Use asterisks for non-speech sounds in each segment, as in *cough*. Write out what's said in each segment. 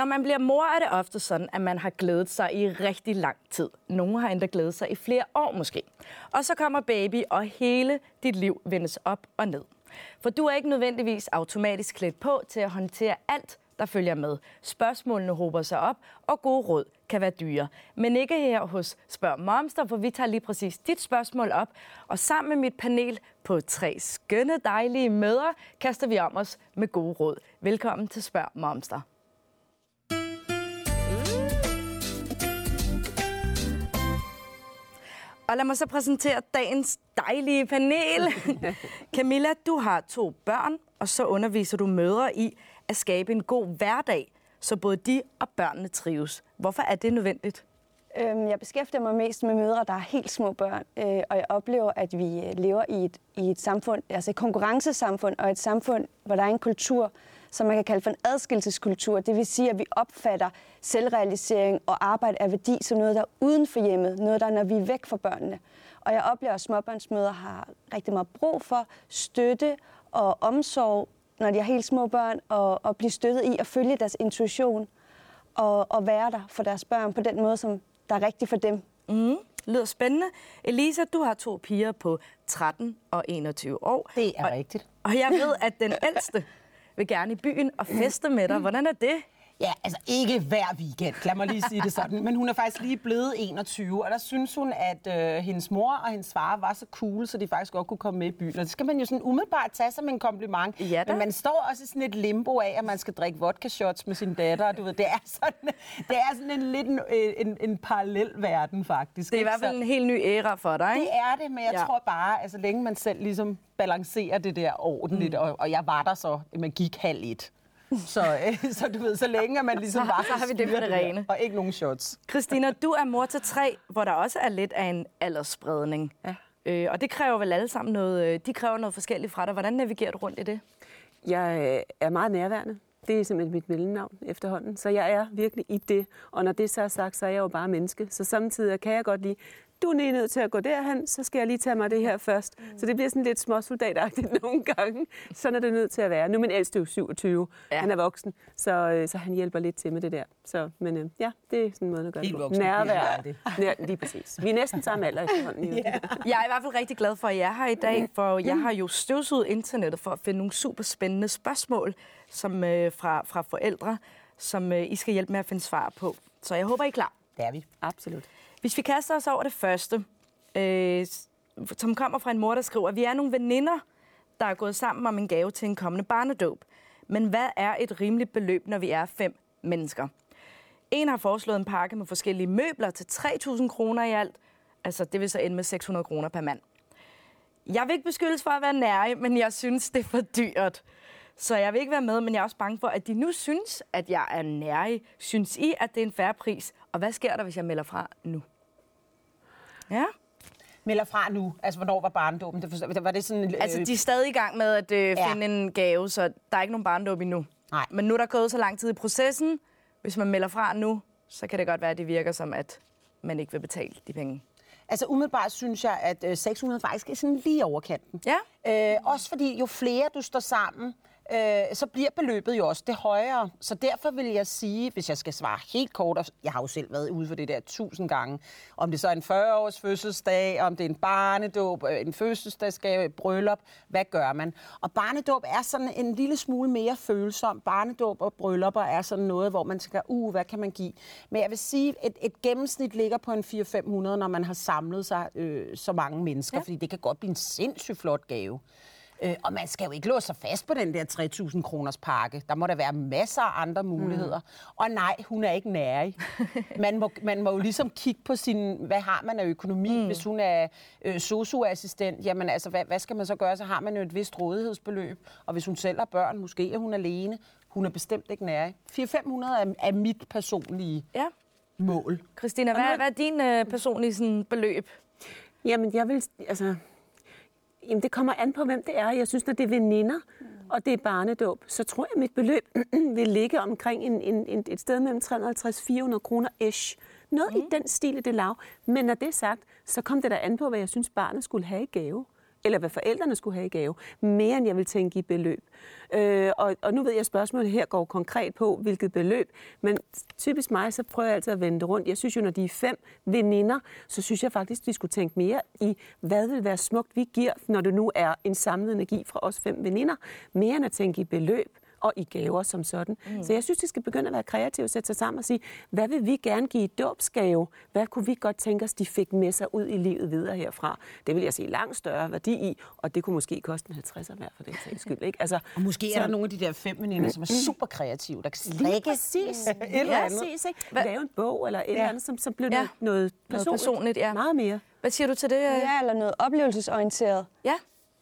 Når man bliver mor, er det ofte sådan, at man har glædet sig i rigtig lang tid. Nogle har endda glædet sig i flere år måske. Og så kommer baby, og hele dit liv vendes op og ned. For du er ikke nødvendigvis automatisk klædt på til at håndtere alt, der følger med. Spørgsmålene hober sig op, og gode råd kan være dyre. Men ikke her hos Spørg Momster, for vi tager lige præcis dit spørgsmål op. Og sammen med mit panel på tre skønne, dejlige møder, kaster vi om os med gode råd. Velkommen til Spørg Momster. Og lad mig så præsentere dagens dejlige panel. *laughs* Camilla, du har to børn, og så underviser du mødre i at skabe en god hverdag, så både de og børnene trives. Hvorfor er det nødvendigt? Øhm, jeg beskæftiger mig mest med mødre, der har helt små børn, øh, og jeg oplever, at vi øh, lever i et, i et samfund, altså et konkurrencesamfund, og et samfund, hvor der er en kultur, som man kan kalde for en adskillelseskultur. Det vil sige, at vi opfatter selvrealisering og arbejde af værdi som noget, der er uden for hjemmet, noget, der er, når vi er væk fra børnene. Og jeg oplever, at småbørnsmøder har rigtig meget brug for støtte og omsorg, når de har helt små børn, og, og blive støttet i at følge deres intuition og, og være der for deres børn på den måde, som der er rigtigt for dem. Mm, lyder spændende. Elisa, du har to piger på 13 og 21 år. Det er og, rigtigt. Og jeg ved, at den ældste vil gerne i byen og feste med dig. Hvordan er det? Ja, altså ikke hver weekend, lad mig lige sige det sådan. Men hun er faktisk lige blevet 21, og der synes hun, at øh, hendes mor og hendes far var så cool, så de faktisk godt kunne komme med i byen. Og det skal man jo sådan umiddelbart tage som en kompliment. Ja, da. Men man står også i sådan et limbo af, at man skal drikke vodka shots med sin datter. Og du ved, det er sådan, det er sådan en lidt en, en, en parallel verden, faktisk. Det er i ikke? hvert fald en helt ny æra for dig, ikke? Det er det, men jeg Ja. tror bare, at så længe man selv ligesom balancerer det der ordentligt, mm. og, og jeg var der så, man gik halv et. Så, øh, *laughs* så du ved, så længe at man ligesom Så- var så har vi det på det rene. Og ikke nogen shots. Christina, du er mor til tre, hvor der også er lidt af en aldersspredning. Ja. Øh, og det kræver vel alle sammen noget, øh, de kræver noget forskelligt fra dig. Hvordan navigerer du rundt i det? Jeg øh, er meget nærværende. Det er simpelthen mit mellemnavn efterhånden. Så jeg er virkelig i det. Og når det så er sagt, så er jeg jo bare menneske. Så samtidig kan jeg godt lide, du er lige nødt til at gå derhen, så skal jeg lige tage mig det her først. Mm. Så det bliver sådan lidt småsoldatagtigt *laughs* nogle gange. Sådan er det nødt til at være. Nu er min ældste jo 27. Ja. Ja. Han er voksen, så, øh, så han hjælper lidt til med det der. Så, men øh, ja, det er sådan en måde at gøre Helt det på. Nærvær. Nær, lige præcis. Vi er næsten samme alder efterhånden. jo. *laughs* Jeg er i hvert fald rigtig glad for, at jeg er her i dag, for jeg har jo støvsuget internettet for at finde nogle super spændende spørgsmål som, øh, fra, fra forældre, som øh, I skal hjælpe med at finde svar på. Så jeg håber, I er klar. Det er vi. Absolut. Hvis vi kaster os over det første, øh, som kommer fra en mor, der skriver, at vi er nogle veninder, der er gået sammen om en gave til en kommende barnedåb. Men hvad er et rimeligt beløb, når vi er fem mennesker? En har foreslået en pakke med forskellige møbler til 3.000 kroner i alt. Altså, det vil så ende med 600 kroner per mand. Jeg vil ikke beskyldes for at være nærig, men jeg synes, det er for dyrt. Så jeg vil ikke være med, men jeg er også bange for, at de nu synes, at jeg er nærig. Synes I, at det er en færre pris? Og hvad sker der, hvis jeg melder fra nu? Ja, Melder fra nu. Altså, hvornår var barndåben? Det var det sådan... Øh, altså de er stadig i gang med at øh, Ja. finde en gave, så der er ikke nogen barndåb endnu. Nej. Men nu er der gået så lang tid i processen. Hvis man melder fra nu, så kan det godt være, at det virker som, at man ikke vil betale de penge. Altså umiddelbart synes jeg, at øh, 600 faktisk er sådan lige overkanten. Ja. Øh, også fordi jo flere du står sammen, øh, så bliver beløbet jo også det højere. Så derfor vil jeg sige, hvis jeg skal svare helt kort, og jeg har jo selv været ude for det der tusind gange, om det så er en 40-års fødselsdag, om det er en barnedåb, øh, en fødselsdagsgave, et bryllup, hvad gør man? Og barnedåb er sådan en lille smule mere følsom. Barnedåb og bryllupper er sådan noget, hvor man tænker, uh, hvad kan man give? Men jeg vil sige, et, et gennemsnit ligger på en 400-500, når man har samlet sig øh, så mange mennesker, ja. fordi det kan godt blive en sindssygt flot gave. Øh, og man skal jo ikke låse sig fast på den der 3.000 kroners pakke. Der må der være masser af andre muligheder. Mm. Og nej, hun er ikke nærig. *laughs* Man må, man må jo ligesom kigge på sin, hvad har man af økonomi, mm. hvis hun er øh, socioassistent. Jamen altså, hvad, hvad skal man så gøre? Så har man jo et vist rådighedsbeløb. Og hvis hun selv har børn, måske er hun alene. Hun er bestemt ikke nærig. 400-500 er, er mit personlige Ja. mål. Christina, hvad, hvad er din øh, personlige sådan, beløb? Jamen, jeg vil, altså, jamen, det kommer an på, hvem det er. Jeg synes, når det er veninder, og det er barnedåb, så tror jeg, at mit beløb *clears throat* vil ligge omkring en, en, en, et sted mellem 350-400 kroner ish. Noget mm. i den stil, det lav. Men når det er sagt, så kom det der an på, hvad jeg synes, barnet skulle have i gave eller hvad forældrene skulle have i gave, mere end jeg vil tænke i beløb. Øh, og, og nu ved jeg, at spørgsmålet her går konkret på, hvilket beløb, men typisk mig, så prøver jeg altid at vende det rundt. Jeg synes jo, når de er fem veninder, så synes jeg faktisk, vi skulle tænke mere i, hvad vil være smukt, vi giver, når det nu er en samlet energi fra os fem veninder, mere end at tænke i beløb og i gaver som sådan. Mm. Så jeg synes, de skal begynde at være kreative, sætte sig sammen og sige, hvad vil vi gerne give i dåbsgave? Hvad kunne vi godt tænke os, de fik med sig ud i livet videre herfra? Det vil jeg se langt større værdi i, og det kunne måske koste en 50'er hver for den sags skyld. Ikke? Altså, Og måske er der nogle af de der fem veninder, som er super kreative, der kan strikke. præcis. et eller ja, andet. præcis, ikke? Lave en bog eller et ja. eller andet, som, som bliver Ja. noget, Noget personligt. personligt, ja. Meget mere. Hvad siger du til det? øh? Ja, eller noget oplevelsesorienteret, ja.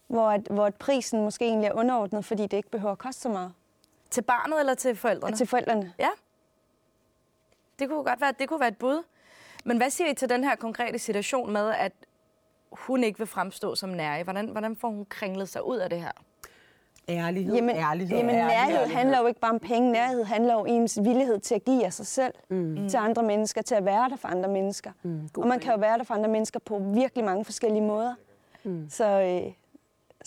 hvor, at, hvor at prisen måske egentlig er underordnet, fordi det ikke behøver at koste så meget. Til barnet eller til forældrene? Og til forældrene. Ja. Det kunne godt være, det kunne være et bud. Men hvad siger I til den her konkrete situation med, at hun ikke vil fremstå som nær? Hvordan, hvordan får hun kringlet sig ud af det her? Ærlighed, Jamen, ærlighed, jamen ærlighed, nærhed ærlighed. handler jo ikke bare om penge. Nærhed handler jo om ens villighed til at give af sig selv mm. til andre mennesker, til at være der for andre mennesker. Mm, og man kan jo være der for andre mennesker på virkelig mange forskellige måder. Mm. Så, øh,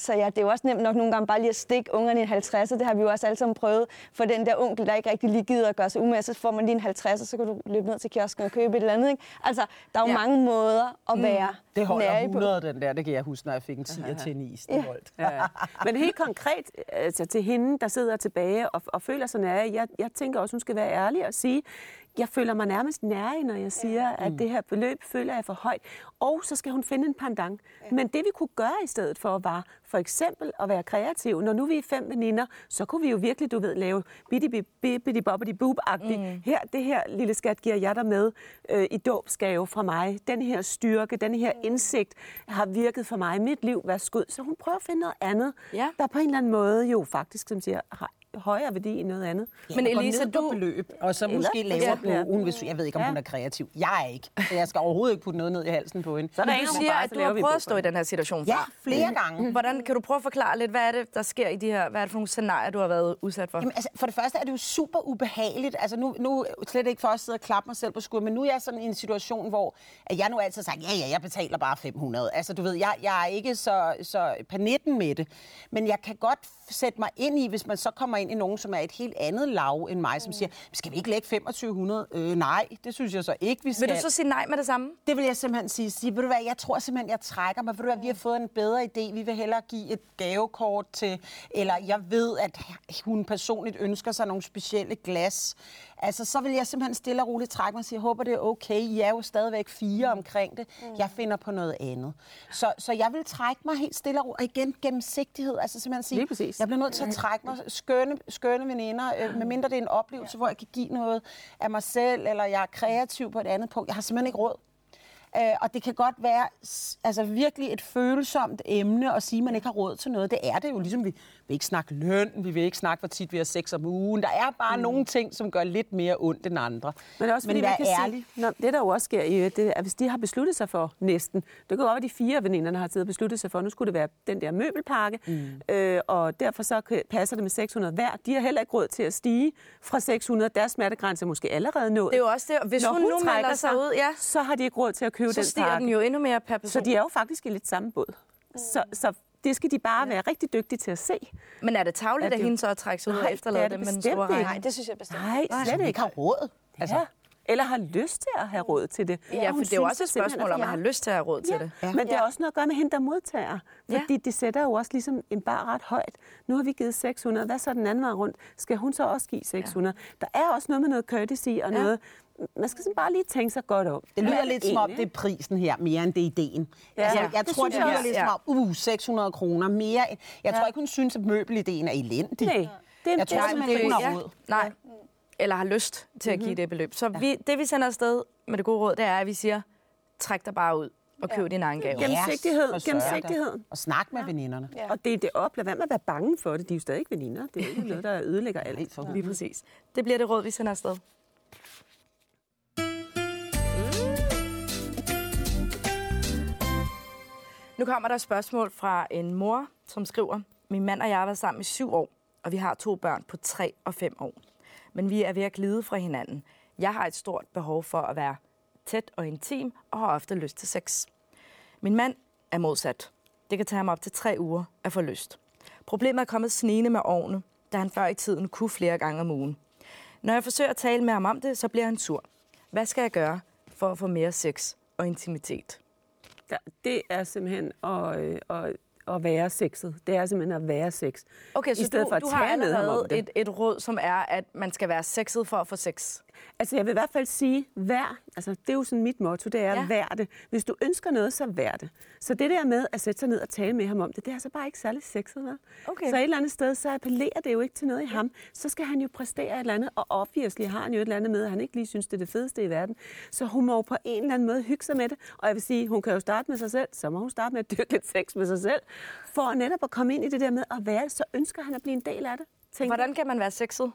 så ja, det er jo også nemt nok nogle gange bare lige at stikke ungerne i en 50'er. Det har vi jo også alle sammen prøvet. For den der onkel, der ikke rigtig lige gider at gøre sig umage, så får man lige en 50'er, så kan du løbe ned til kiosken og købe et eller andet. Ikke? Altså, der er jo Ja. ja. mange måder at være Det holder nærig på. 100, den der. Det kan jeg huske, når jeg fik en 10'er til en is. Det holdt. Ja. Men helt konkret altså, til hende, der sidder tilbage og, og føler sig nær, jeg, jeg tænker også, hun skal være ærlig og sige, jeg føler mig nærmest nær, når jeg siger, at det her beløb føler jeg for højt. Og så skal hun finde en pendant. Men det vi kunne gøre i stedet for var for eksempel at være kreativ. Når nu vi er fem veninder, så kunne vi jo virkelig, du ved, lave bitti bitti bobbidi boop agtigt Her, det her lille skat giver jeg dig med øh, i dåbsgave fra mig. Den her styrke, den her indsigt har virket for mig i mit liv. Værsgo. Så hun prøver at finde noget andet, Ja. der på en eller anden måde jo faktisk, som siger, har højere værdi end noget andet. Men Gå Elisa, du... beløb, og så Eller- måske laver Ja. bogen, hvis jeg ved ikke, om Ja. hun er kreativ. Jeg er ikke. Så jeg skal overhovedet ikke putte noget ned i halsen på hende. Så er der Du ikke nogen siger, bare, at du har prøvet at stå i den her situation Ja, før. flere gange. Hvordan kan du prøve at forklare lidt, hvad er det, der sker i de her... Hvad er det for nogle scenarier, du har været udsat for? Jamen, altså, for det første er det jo super ubehageligt. Altså, nu, nu slet ikke for at sidde og klappe mig selv på skulderen, men nu er jeg sådan i en situation, hvor at jeg nu altid har sagt, ja, ja, jeg betaler bare 500. Altså, du ved, jeg, jeg er ikke så, så panetten med det. Men jeg kan godt sætte mig ind i, hvis man så kommer ind i nogen, som er et helt andet lav end mig, som siger, skal vi ikke lægge 2500? Øh, nej, det synes jeg så ikke, vi skal. Vil du så sige nej med det samme? Det vil jeg simpelthen sige. sige ved du hvad, jeg tror simpelthen, jeg trækker mig. Ved du hvad, vi har fået en bedre idé. Vi vil hellere give et gavekort til, eller jeg ved, at hun personligt ønsker sig nogle specielle glas. Altså, så vil jeg simpelthen stille og roligt trække mig og sige, jeg håber, det er okay. I er jo stadigvæk fire omkring det. Jeg finder på noget andet. Så, så jeg vil trække mig helt stille og roligt. Og igen, gennemsigtighed. Altså simpelthen sige, Lige præcis. jeg bliver nødt til at trække mig. Skønne, skønne veninder, øh, medmindre det er en oplevelse, hvor jeg kan give noget af mig selv, eller jeg er kreativ på et andet punkt. Jeg har simpelthen ikke råd. Øh, og det kan godt være altså virkelig et følsomt emne at sige, at man ikke har råd til noget. Det er det jo ligesom, vi vil ikke snakke løn, vi vil ikke snakke, hvor tit vi har sex om ugen. Der er bare mm. nogle ting, som gør lidt mere ondt end andre. Men også fordi Men vi vær kan ærlig. sige, når, det der jo også sker, i, det er, at hvis de har besluttet sig for næsten, det kan godt være, at de fire veninderne har siddet og besluttet sig for, nu skulle det være den der møbelpakke, mm. øh, og derfor så passer det med 600 hver. De har heller ikke råd til at stige fra 600. Deres smertegrænse er måske allerede nået. Det er jo også det. Hvis Når hun, nu melder trækker sig ud, ja, så har de ikke råd til at købe så den stiger pakke. den jo endnu mere per Så person. de er jo faktisk i lidt samme båd. Så, så det skal de bare være rigtig dygtige til at se. Men er det tavligt af hende så at trække sig ud og det efterlade er det dem med en bestemt stor ikke. Nej, det synes jeg bestemt. Nej, slet ikke ikke. har råd. Altså, Ja. Eller har lyst til at have råd til det. Ja, for det er jo også et spørgsmål om at have lyst til at have råd til det. Ja. Men det er også noget at gøre med hende, der modtager. Fordi det sætter jo også ligesom en bar ret højt. Nu har vi givet 600. Hvad så den anden vej rundt? Skal hun så også give 600? Ja. Der er også noget med noget courtesy og Ja. noget... Man skal sådan bare lige tænke sig godt om. det lyder lidt som om, det er prisen her, mere end det er ideen. Ja. Altså, Ja, jeg det tror, det jeg lyder lidt som om, uh, 600 kroner mere. Jeg tror ikke, hun synes, at møbelideen er elendig. Nej. Det, Jeg tror det, simpelthen ikke, hun har ja, råd. Nej. Eller har lyst til at give det beløb. Så vi, det, vi sender afsted med det gode råd, det er, at vi siger, træk dig bare ud og køb din egen gave. Gennemsigtighed, da. gennemsigtighed. Og snak med veninderne. Ja. Og det er det op. Lad være med at være bange for det. De er jo stadig ikke veninder. Det er jo ikke noget, der ødelægger alt. Lige præcis. Det bliver det råd, vi sender afsted. Nu kommer der et spørgsmål fra en mor, som skriver, min mand og jeg har været sammen i syv år, og vi har to børn på 3 og 5 år. Men vi er ved at glide fra hinanden. Jeg har et stort behov for at være tæt og intim, og har ofte lyst til sex. Min mand er modsat. Det kan tage ham op til tre uger at få lyst. Problemet er kommet snigende med årene, da han før i tiden kunne flere gange om ugen. Når jeg forsøger at tale med ham om det, så bliver han sur. Hvad skal jeg gøre for at få mere sex og intimitet? Der, det er simpelthen at, øh, at, at være sexet. Det er simpelthen at være sex. Okay, så I stedet du, for at du har allerede et, et råd, som er, at man skal være sexet for at få sex. Altså, jeg vil i hvert fald sige, vær. Altså, det er jo sådan mit motto, det er, ja. vær det. Hvis du ønsker noget, så vær det. Så det der med at sætte sig ned og tale med ham om det, det er altså bare ikke særlig sexet, vel? Okay. Så et eller andet sted, så appellerer det jo ikke til noget i ham. Så skal han jo præstere et eller andet, og obviously har han jo et eller andet med, at han ikke lige synes, det er det fedeste i verden. Så hun må jo på en eller anden måde hygge sig med det. Og jeg vil sige, hun kan jo starte med sig selv, så må hun starte med at dyrke lidt sex med sig selv. For netop at komme ind i det der med at være så ønsker han at blive en del af det. jeg. Hvordan kan man være sexet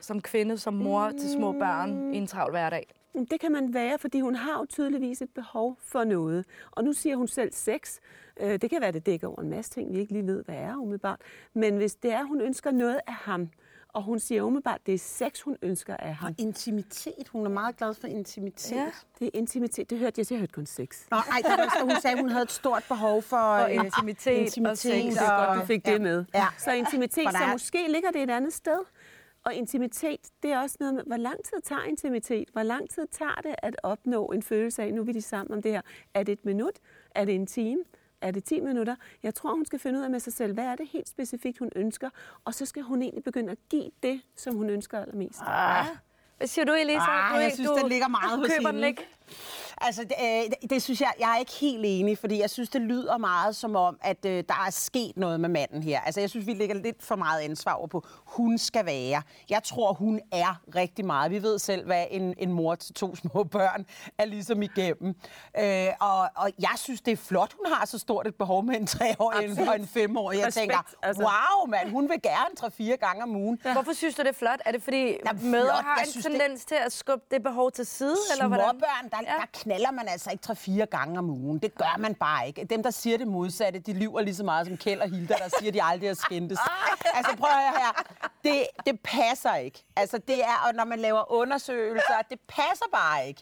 som kvinde, som mor til små børn i en travl hverdag? Jamen, Det kan man være, fordi hun har jo tydeligvis et behov for noget. Og nu siger hun selv sex. Øh, Det kan være, det dækker over en masse ting, vi ikke lige ved, hvad er umiddelbart. Men hvis det er, hun ønsker noget af ham, og hun siger umiddelbart, det er sex, hun ønsker af ham. Intimitet. Hun er meget glad for intimitet. Ja. Det er intimitet. Det hørte jeg, så jeg hørte kun sex. Nå, ej, der var, hun sagde, at hun havde et stort behov for Og øh, intimitet, intimitet og sex. Det er godt, du fik ja. det med. Ja. Så intimitet, så måske ligger det et andet sted. Og intimitet, det er også noget med, hvor lang tid tager intimitet? Hvor lang tid tager det at opnå en følelse af, nu er vi de sammen om det her? Er det et minut? Er det en time? Er det 10 minutter? Jeg tror, hun skal finde ud af med sig selv, hvad er det helt specifikt, hun ønsker? Og så skal hun egentlig begynde at give det, som hun ønsker allermest. Ah. Hvad siger du, Elisa? Ah, du, jeg synes, du, den ligger meget hos køber den hende. ikke? Altså, det, øh, det, det synes jeg, jeg er ikke helt enig, fordi jeg synes, det lyder meget som om, at øh, der er sket noget med manden her. Altså, jeg synes, vi lægger lidt for meget ansvar over på, hun skal være. Jeg tror, hun er rigtig meget. Vi ved selv, hvad en, en mor til to små *laughs* børn er ligesom igennem. Øh, og, og jeg synes, det er flot, hun har så stort et behov med en treårig og en- femårig. Jeg Respekt, tænker, altså. wow, mand, hun vil gerne tre-fire gange om ugen. Hvorfor synes du, det er flot? Er det fordi er mødre flot. har en synes, det- tendens til at skubbe det behov til side? eller hvordan? Småbørn, der, Ja. ja. der knaller man altså ikke tre-fire gange om ugen. Det gør man bare ikke. Dem, der siger det modsatte, de lyver lige så meget som Kjeld og Hilda, der siger, de aldrig har skændtes. Altså prøv at høre her. Det, det passer ikke. Altså det er, og når man laver undersøgelser, det passer bare ikke.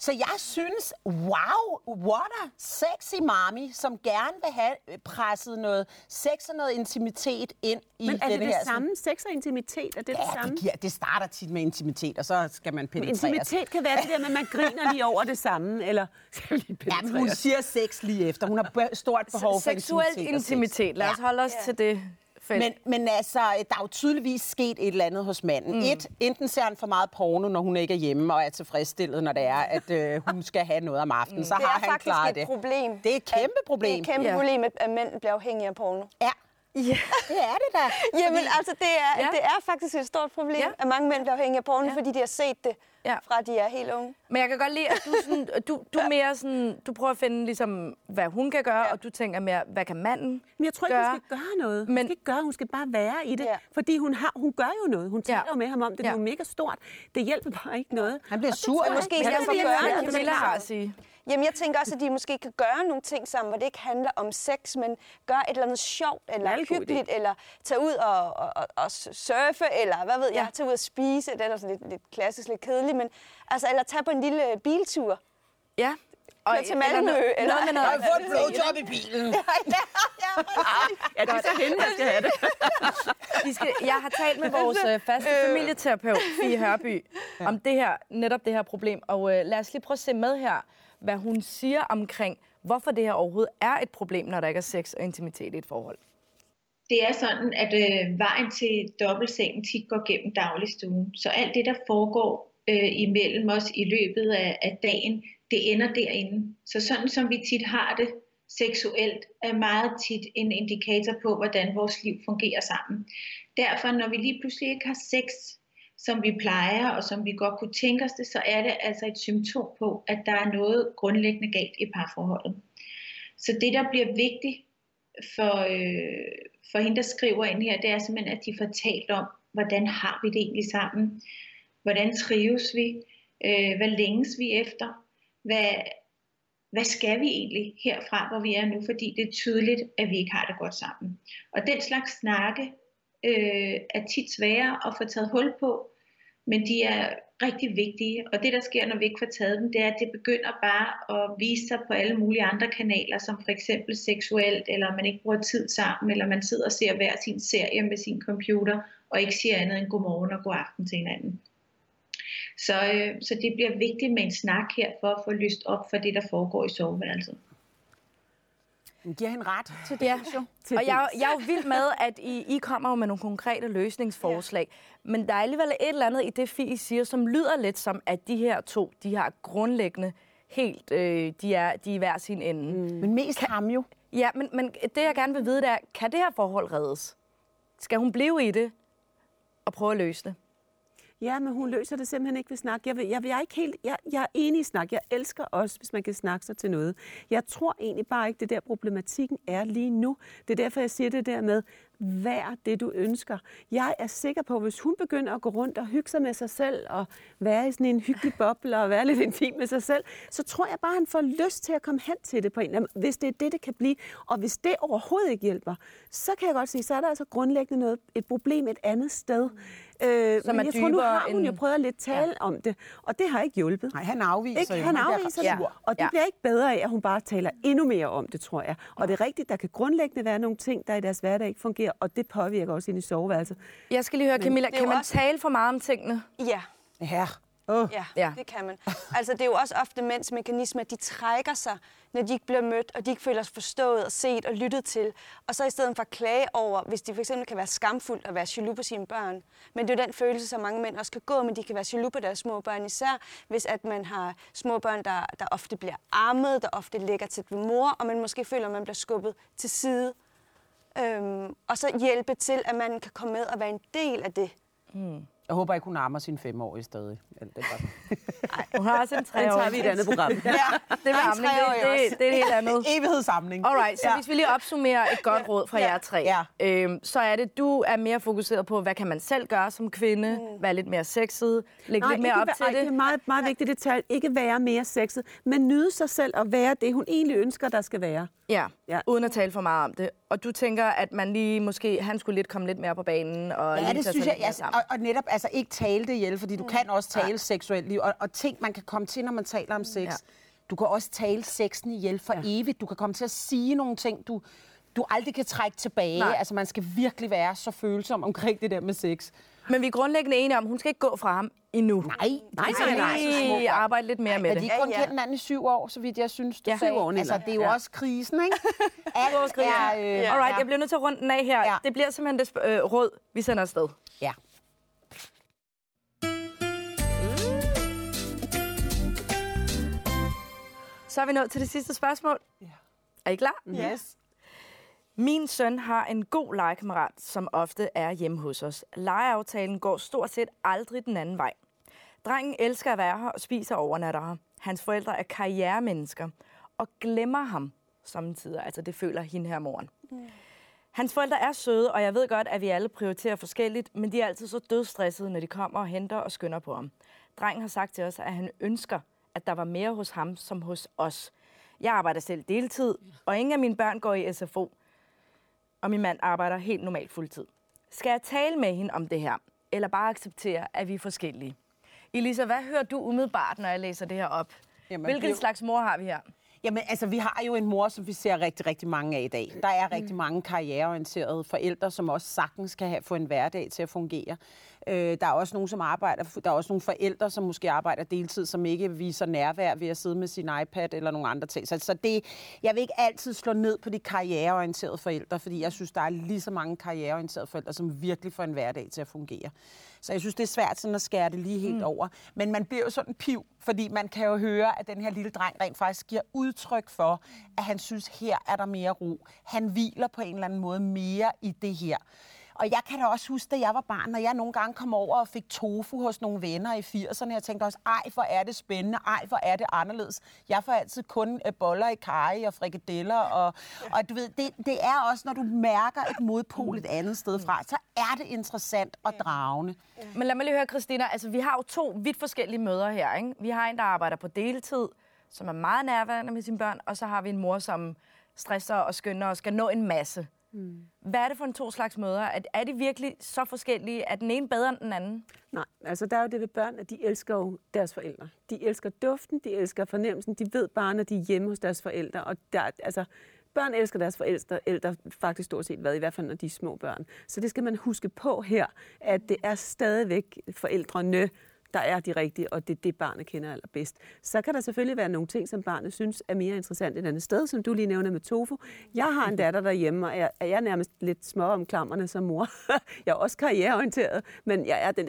Så jeg synes, wow, what a sexy mommy, som gerne vil have presset noget sex og noget intimitet ind i Men er det det her... samme? Sex og intimitet, er det det Ja, samme? det, giver, det starter tit med intimitet, og så skal man penetreres. Intimitet kan være det der med, at man griner lige over det samme, eller... *laughs* Skal vi lige Ja, men hun siger sex lige efter. Hun har stort behov for Seksuel intimitet. Lad os holde os til det felt. Men, men altså, der er jo tydeligvis sket et eller andet hos manden. Mm. Et, enten ser han for meget porno, når hun ikke er hjemme, og er tilfredsstillet, når det er, at øh, hun skal have noget om aftenen. Så Det er har han faktisk klaret et det. problem. Det er et kæmpe problem. Det er et kæmpe Ja. problem, at- at mænd bliver afhængige af porno. Ja, ja. det er det da. Jamen, Fordi- altså, det er, Ja. det er faktisk et stort problem, Ja. at mange mænd bliver afhængige af porno, Ja. fordi de har set det, Ja. fra de er helt unge. Men jeg kan godt lide, at du, sådan, du, du er mere sådan, du prøver at finde, ligesom, hvad hun kan gøre, ja. og du tænker mere, hvad kan manden Men jeg tror ikke, gøre? hun skal gøre noget. Hun Men- skal ikke gøre, hun skal bare være i det. Ja. Fordi hun, har, hun gør jo noget. Hun taler Ja. jo med ham om det. Det er jo mega stort. Det hjælper bare ikke noget. Han bliver Og sur. Måske skal han bliver gøre det. Er jeg klart. bare sige. Jamen, jeg tænker også, at de måske kan gøre nogle ting sammen, hvor det ikke handler om sex, men gøre et eller andet sjovt, eller idé. hyggeligt, eller tage ud og, og, og, og surfe, eller hvad ved jeg, tage ud og spise. Det er da sådan lidt, lidt klassisk, lidt kedeligt, men altså, eller tage på en lille biltur. Ja. Køre til Malmø, eller- noget med Jeg noget. har fået blowjob i bilen. *laughs* Ja, det er så hende, der skal have det. *laughs* Vi skal, jeg har talt med vores øh, faste familieterapeut, Fie Hørby, om det her, netop det her problem. Og øh, lad os lige prøve at se med her, hvad hun siger omkring, hvorfor det her overhovedet er et problem, når der ikke er sex og intimitet i et forhold. det er sådan, at øh, vejen til dobbeltsengen tit går gennem dagligstuen. Så alt det, der foregår øh, imellem os i løbet af, af dagen, det ender derinde. Så sådan som vi tit har det seksuelt, er meget tit en indikator på, hvordan vores liv fungerer sammen. Derfor, når vi lige pludselig ikke har sex, som vi plejer, og som vi godt kunne tænke os det, så er det altså et symptom på, at der er noget grundlæggende galt i parforholdet. Så det, der bliver vigtigt for, øh, for hende, der skriver ind her, det er simpelthen, at de får talt om, hvordan har vi det egentlig sammen? Hvordan trives vi? Øh, hvad længes vi efter? Hvad, hvad skal vi egentlig herfra, hvor vi er nu? Fordi det er tydeligt, at vi ikke har det godt sammen. Og den slags snakke øh, er tit sværere at få taget hul på, men de er rigtig vigtige. Og det, der sker, når vi ikke får taget dem, det er, at det begynder bare at vise sig på alle mulige andre kanaler, som for eksempel seksuelt, eller man ikke bruger tid sammen, eller man sidder og ser hver sin serie med sin computer, og ikke siger andet end godmorgen og god aften til hinanden. Så, øh, så det bliver vigtigt med en snak her, for at få lyst op for det, der foregår i soveværelset. Den giver hende ret til det, Ja. jo. *laughs* Og jeg, jeg er jo vild med, at I, I kommer jo med nogle konkrete løsningsforslag. Ja. Men der er alligevel et eller andet i det, Fie siger, som lyder lidt som, at de her to, de har grundlæggende helt, øh, de, er, de er i hver sin ende. Mm. Men mest ham jo. Ja, men, men det jeg gerne vil vide, det er, kan det her forhold reddes? Skal hun blive i det og prøve at løse det? Ja, men hun løser det simpelthen ikke ved snak. Jeg, vil, jeg, vil, jeg, er ikke helt, jeg, jeg er enig i snak. Jeg elsker også, hvis man kan snakke sig til noget. Jeg tror egentlig bare ikke, det der problematikken er lige nu. Det er derfor, jeg siger det der med, vær det, du ønsker. Jeg er sikker på, at hvis hun begynder at gå rundt og hygge sig med sig selv, og være i sådan en hyggelig boble, og være lidt intim med sig selv, så tror jeg bare, at han får lyst til at komme hen til det på en eller anden Hvis det er det, det kan blive. Og hvis det overhovedet ikke hjælper, så kan jeg godt sige, så er der altså grundlæggende noget, et problem et andet sted. Øh, Som men jeg tror, nu har hun jo end- prøvet at lidt tale ja. om det, og det har ikke hjulpet. Nej, han afviser Ikke? jo. Han bliver afviser det, Ja. og det Ja. bliver ikke bedre af, at hun bare taler endnu mere om det, tror jeg. Og det er rigtigt, der kan grundlæggende være nogle ting, der i deres hverdag ikke fungerer, og det påvirker også ind i soveværelset. Jeg skal lige høre, Camilla, kan man også- tale for meget om tingene? Ja, Ja. Oh. ja, Ja. det kan man. Altså, det er jo også ofte mænds mekanismer, de trækker sig, når de ikke bliver mødt, og de ikke føler sig forstået og set og lyttet til. Og så i stedet for at klage over, hvis de for eksempel kan være skamfuldt at være jaloux på sine børn. Men det er jo den følelse, som mange mænd også kan gå, men de kan være jaloux på deres små børn, især hvis at man har små børn, der, der ofte bliver ammet, der ofte ligger tæt ved mor, og man måske føler, at man bliver skubbet til side. Øhm, og så hjælpe til, at man kan komme med og være en del af det. Jeg håber ikke, hun armer sin femårige stadig. Ja, det er bare... Hun har også en Den tager treårig. vi i et andet program. *laughs* Det med amning, det, det, det er et helt andet. Evighedssamling. Alright, så ja. hvis vi lige opsummerer et godt råd fra Ja. jer tre, Ja. øhm, så er det, du er mere fokuseret på, hvad kan man selv gøre som kvinde, mm. være lidt mere sexet, lægge lidt mere op til ej, det. det er meget, meget vigtigt detalje. Ikke være mere sexet, men nyde sig selv og være det, hun egentlig ønsker, der skal være. Ja, ja, uden at tale for meget om det. Og du tænker, at man lige måske, han skulle lidt komme lidt mere på banen og Ja, lige det synes jeg. Altså, og, og netop altså, ikke tale det ihjel, fordi du mm. kan også tale ja. seksuelt liv. Og, og ting, man kan komme til, når man taler om sex. Ja. Du kan også tale sexen ihjel for ja. evigt. Du kan komme til at sige nogle ting, du, du aldrig kan trække tilbage. Nej. Altså, man skal virkelig være så følsom omkring det der med sex. Men vi er grundlæggende enige om, at hun skal ikke gå fra ham endnu. Nej, nej, Vi skal lige arbejde lidt mere med Er det. de kun Ja, ja. kendt hinanden i syv år, så vidt jeg synes, du Ja. sagde? Syv år, altså, det er jo Ja. også krisen, ikke? *laughs* Alt er, øh, Ja. Alright, jeg bliver nødt til at runde den af her. Ja. Det bliver simpelthen det øh, råd, vi sender afsted. Ja. Så er vi nået til det sidste spørgsmål. Ja. Er I klar? Yes. Min søn har en god legekammerat, som ofte er hjemme hos os. Legeaftalen går stort set aldrig den anden vej. Drengen elsker at være her og spiser overnatter her. Hans forældre er karrieremennesker og glemmer ham samtidig. Altså det føler hende her moren. Hans forældre er søde, og jeg ved godt, at vi alle prioriterer forskelligt, men de er altid så dødstressede, når de kommer og henter og skynder på ham. Drengen har sagt til os, at han ønsker, at der var mere hos ham som hos os. Jeg arbejder selv deltid, og ingen af mine børn går i SFO og min mand arbejder helt normalt fuldtid. Skal jeg tale med hende om det her, eller bare acceptere, at vi er forskellige? Elisa, hvad hører du umiddelbart, når jeg læser det her op? Jamen, Hvilken det- slags mor har vi her? Jamen, altså, vi har jo en mor, som vi ser rigtig, rigtig mange af i dag. Der er rigtig mange karriereorienterede forældre, som også sagtens kan have, få en hverdag til at fungere. Øh, der er også nogen, som arbejder, der er også nogle forældre, som måske arbejder deltid, som ikke viser nærvær ved at sidde med sin iPad eller nogle andre ting. Så, så det, jeg vil ikke altid slå ned på de karriereorienterede forældre, fordi jeg synes, der er lige så mange karriereorienterede forældre, som virkelig får en hverdag til at fungere. Så jeg synes, det er svært sådan at skære det lige helt mm. over. Men man bliver jo sådan piv, fordi man kan jo høre, at den her lille dreng rent faktisk giver udtryk for, at han synes, her er der mere ro. Han hviler på en eller anden måde mere i det her. Og jeg kan da også huske, da jeg var barn, når jeg nogle gange kom over og fik tofu hos nogle venner i 80'erne. Jeg tænkte også, ej, hvor er det spændende, ej, hvor er det anderledes. Jeg får altid kun øh, boller i kaj og frikadeller. Og, og du ved, det, det er også, når du mærker et modpol et andet sted fra, så er det interessant og dragende. Men lad mig lige høre, Christina. Altså, vi har jo to vidt forskellige møder her. Ikke? Vi har en, der arbejder på deltid, som er meget nærværende med sine børn, og så har vi en mor, som stresser og skynder og skal nå en masse. Mm. Hvad er det for en to slags mødre? Er, er de virkelig så forskellige? Er den ene bedre end den anden? Nej, altså der er jo det ved børn, at de elsker jo deres forældre. De elsker duften, de elsker fornemmelsen, de ved bare, når de er hjemme hos deres forældre. Og der, altså, børn elsker deres forældre ældre, faktisk stort set hvad, i hvert fald når de er små børn. Så det skal man huske på her, at det er stadigvæk forældrene, der er de rigtige, og det er det, barnet kender allerbedst. Så kan der selvfølgelig være nogle ting, som barnet synes er mere interessant et andet sted, som du lige nævner med tofu. Jeg har en *laughs* datter derhjemme, og jeg er nærmest lidt små om klammerne som mor. *laughs* jeg er også karriereorienteret, men jeg er den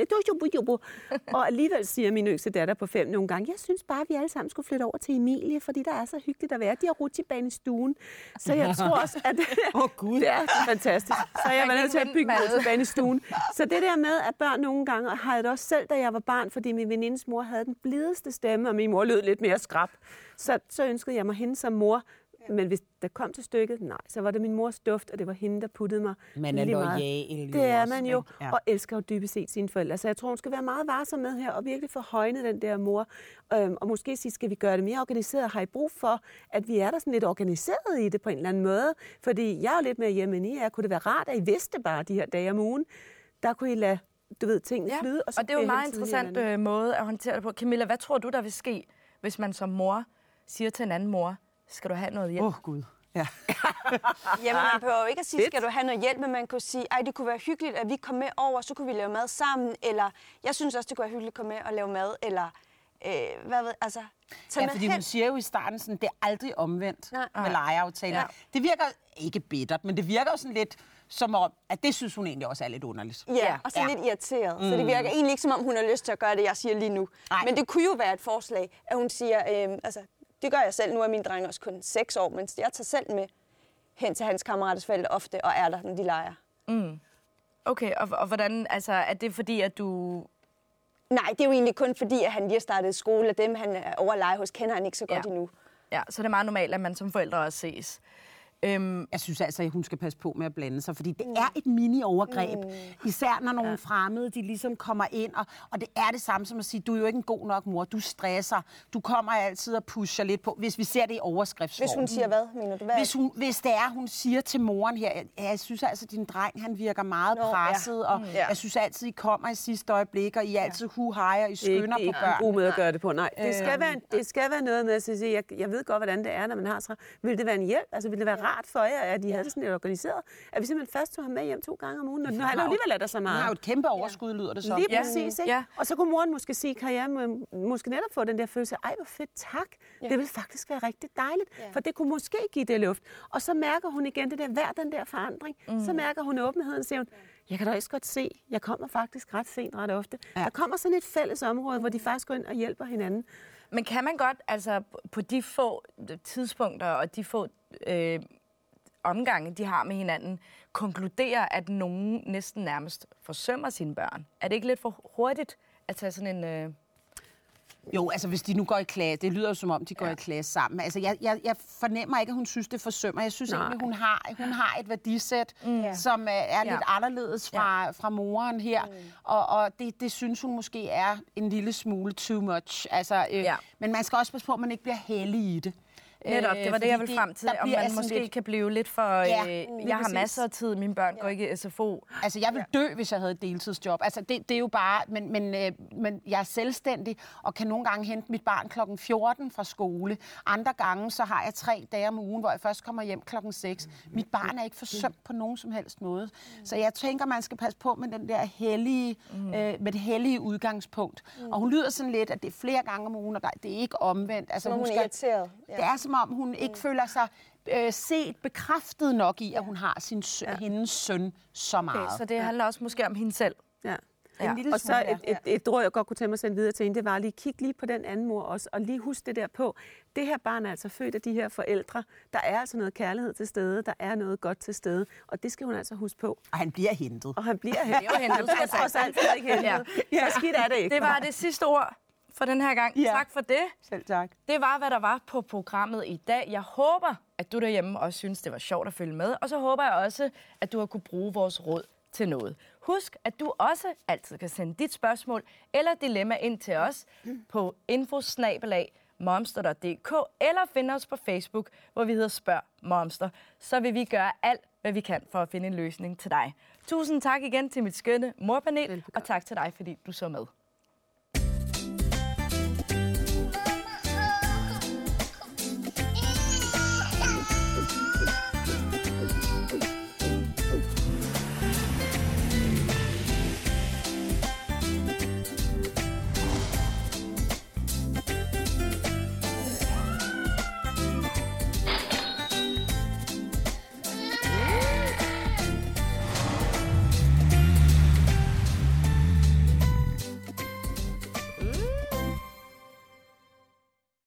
Og alligevel siger min yngste datter på fem nogle gange, jeg synes bare, at vi alle sammen skulle flytte over til Emilie, fordi der er så hyggeligt at være. De har rutsjebane i stuen. Så jeg tror også, at *laughs* oh, Gud. det er fantastisk. Så jeg var nødt til at bygge en rutsjebane i stuen. Så det der med, at børn nogle gange, og har jeg det også selv, da jeg var barn, fordi min venindes mor havde den blideste stemme, og min mor lød lidt mere skrab. Så, så ønskede jeg mig hende som mor. Men hvis der kom til stykket, nej, så var det min mors duft, og det var hende, der puttede mig Man er lojal. Det er man jo, ja. og elsker jo dybest set sine forældre. Så jeg tror, hun skal være meget varsom med her, og virkelig forhøjne den der mor. Øhm, og måske sige, skal vi gøre det mere organiseret? Har I brug for, at vi er der sådan lidt organiseret i det på en eller anden måde? Fordi jeg er jo lidt mere hjemme end I er. Kunne det være rart, at I vidste bare de her dage om ugen? Der kunne I lade du ved, tingene ja. flyde. Og, så og det er jo en meget interessant øh, måde at håndtere det på. Camilla, hvad tror du, der vil ske, hvis man som mor siger til en anden mor, skal du have noget hjælp? Åh, oh, Gud. Ja. *laughs* Jamen, man behøver jo ikke at sige, skal du have noget hjælp, men man kunne sige, ej, det kunne være hyggeligt, at vi kom med over, så kunne vi lave mad sammen, eller jeg synes også, det kunne være hyggeligt at komme med og lave mad, eller øh, hvad ved, altså, ja, fordi hen. hun siger jo i starten sådan, det er aldrig omvendt Nej. med lejeaftaler. Ja. Det virker ikke bittert, men det virker jo sådan lidt, som om, at det synes hun egentlig også er lidt underligt. Ja, og så ja. lidt irriteret. Mm. Så det mm. virker egentlig ikke, som om hun har lyst til at gøre det, jeg siger lige nu. Ej. Men det kunne jo være et forslag, at hun siger, øh, altså, det gør jeg selv. Nu er min dreng også kun 6 år, men jeg tager selv med hen til hans kammeraters forældre ofte, og er der, når de leger. Mm. Okay, og, og hvordan, altså, er det fordi, at du... Nej, det er jo egentlig kun fordi, at han lige har startet skole, og dem, han er over hos, kender han ikke så godt ja. endnu. Ja, så det er meget normalt, at man som forældre også ses. Øhm, jeg synes altså, at hun skal passe på med at blande sig, fordi det mm. er et mini-overgreb. Mm. Især når nogle ja. fremmede, de ligesom kommer ind, og, og det er det samme som at sige, du er jo ikke en god nok mor, du stresser, du kommer altid og pusher lidt på, hvis vi ser det i overskriftsform. Hvis hun siger hvad, mener du? Hvad? Hvis, hun, hvis det er, hun siger til moren her, jeg, jeg synes altså, at din dreng, han virker meget Nå, presset, ja. og mm. jeg synes altid, I kommer i sidste øjeblik, og I er altid hu og I skynder på børn. Det er ikke en god måde at gøre det på, nej. Det skal, øhm. være, det skal være noget med at sige, jeg, jeg ved godt, hvordan det er, når man har så. Vil det være en hjælp? Altså, vil det være rart for jer, at de havde det sådan lidt organiseret, at vi simpelthen først tog ham med hjem to gange om ugen, og nu har han alligevel lavet så meget. Han har jo et kæmpe overskud, lyder det så. Lige ja. præcis, ikke? Ja. Og så kunne moren måske sige, kan jeg måske netop få den der følelse, ej hvor fedt, tak. Ja. Det vil faktisk være rigtig dejligt, ja. for det kunne måske give det luft. Og så mærker hun igen det der, hver den der forandring. Mm. Så mærker hun åbenheden, siger hun, jeg kan da også godt se, jeg kommer faktisk ret sent ret ofte. Ja. Der kommer sådan et fælles område, hvor de faktisk går ind og hjælper hinanden. Men kan man godt, altså på de få tidspunkter og de få øh, omgange, de har med hinanden, konkludere, at nogen næsten nærmest forsømmer sine børn? Er det ikke lidt for hurtigt at tage sådan en... Øh jo, altså hvis de nu går i klasse, det lyder jo som om, de går ja. i klasse sammen. Altså jeg, jeg, jeg fornemmer ikke, at hun synes, det forsømmer. Jeg synes Nej. egentlig, hun har, hun har et værdisæt, mm. som uh, er ja. lidt anderledes fra, ja. fra moren her. Mm. Og, og det, det synes hun måske er en lille smule too much. Altså, øh, ja. Men man skal også passe på, at man ikke bliver heldig i det. Netop, det var det, jeg ville frem til. Om man måske lidt... kan blive lidt for... Ja, øh, jeg har masser af tid, mine børn ja. går ikke i SFO. Altså, jeg vil dø, hvis jeg havde et deltidsjob. Altså, det, det er jo bare... Men, men, øh, men jeg er selvstændig, og kan nogle gange hente mit barn klokken 14 fra skole. Andre gange, så har jeg tre dage om ugen, hvor jeg først kommer hjem klokken 6. Mit barn er ikke forsømt på nogen som helst måde. Så jeg tænker, man skal passe på med den der hellige, mm. øh, med det hellige udgangspunkt. Mm. Og hun lyder sådan lidt, at det er flere gange om ugen, og der, det er ikke omvendt. Altså, hun, hun skal, irriteret. Ja. Det er som om, hun ikke mm. føler sig øh, set, bekræftet nok i, at hun har sin søn, ja. hendes søn så meget. Okay, så det handler også måske om hende selv. Ja. Ja. En lille og så et, et, et råd, jeg godt kunne tænke mig at sende videre til hende, det var lige kigge lige på den anden mor også, og lige husk det der på. Det her barn er altså født af de her forældre. Der er altså noget kærlighed til stede, der er noget godt til stede, og det skal hun altså huske på. Og han bliver hentet. Og han bliver hentet. han bliver trods alt ikke hentet. Ja. Ja. Så skidt er det ikke. Det var det sidste ord for den her gang. Ja. Tak for det. Selv tak. Det var, hvad der var på programmet i dag. Jeg håber, at du derhjemme også synes, det var sjovt at følge med. Og så håber jeg også, at du har kunne bruge vores råd til noget. Husk, at du også altid kan sende dit spørgsmål eller dilemma ind til os på infosnabelag.momster.dk eller finde os på Facebook, hvor vi hedder Spørg Momster. Så vil vi gøre alt hvad vi kan for at finde en løsning til dig. Tusind tak igen til mit skønne morpanel, og tak til dig, fordi du så med.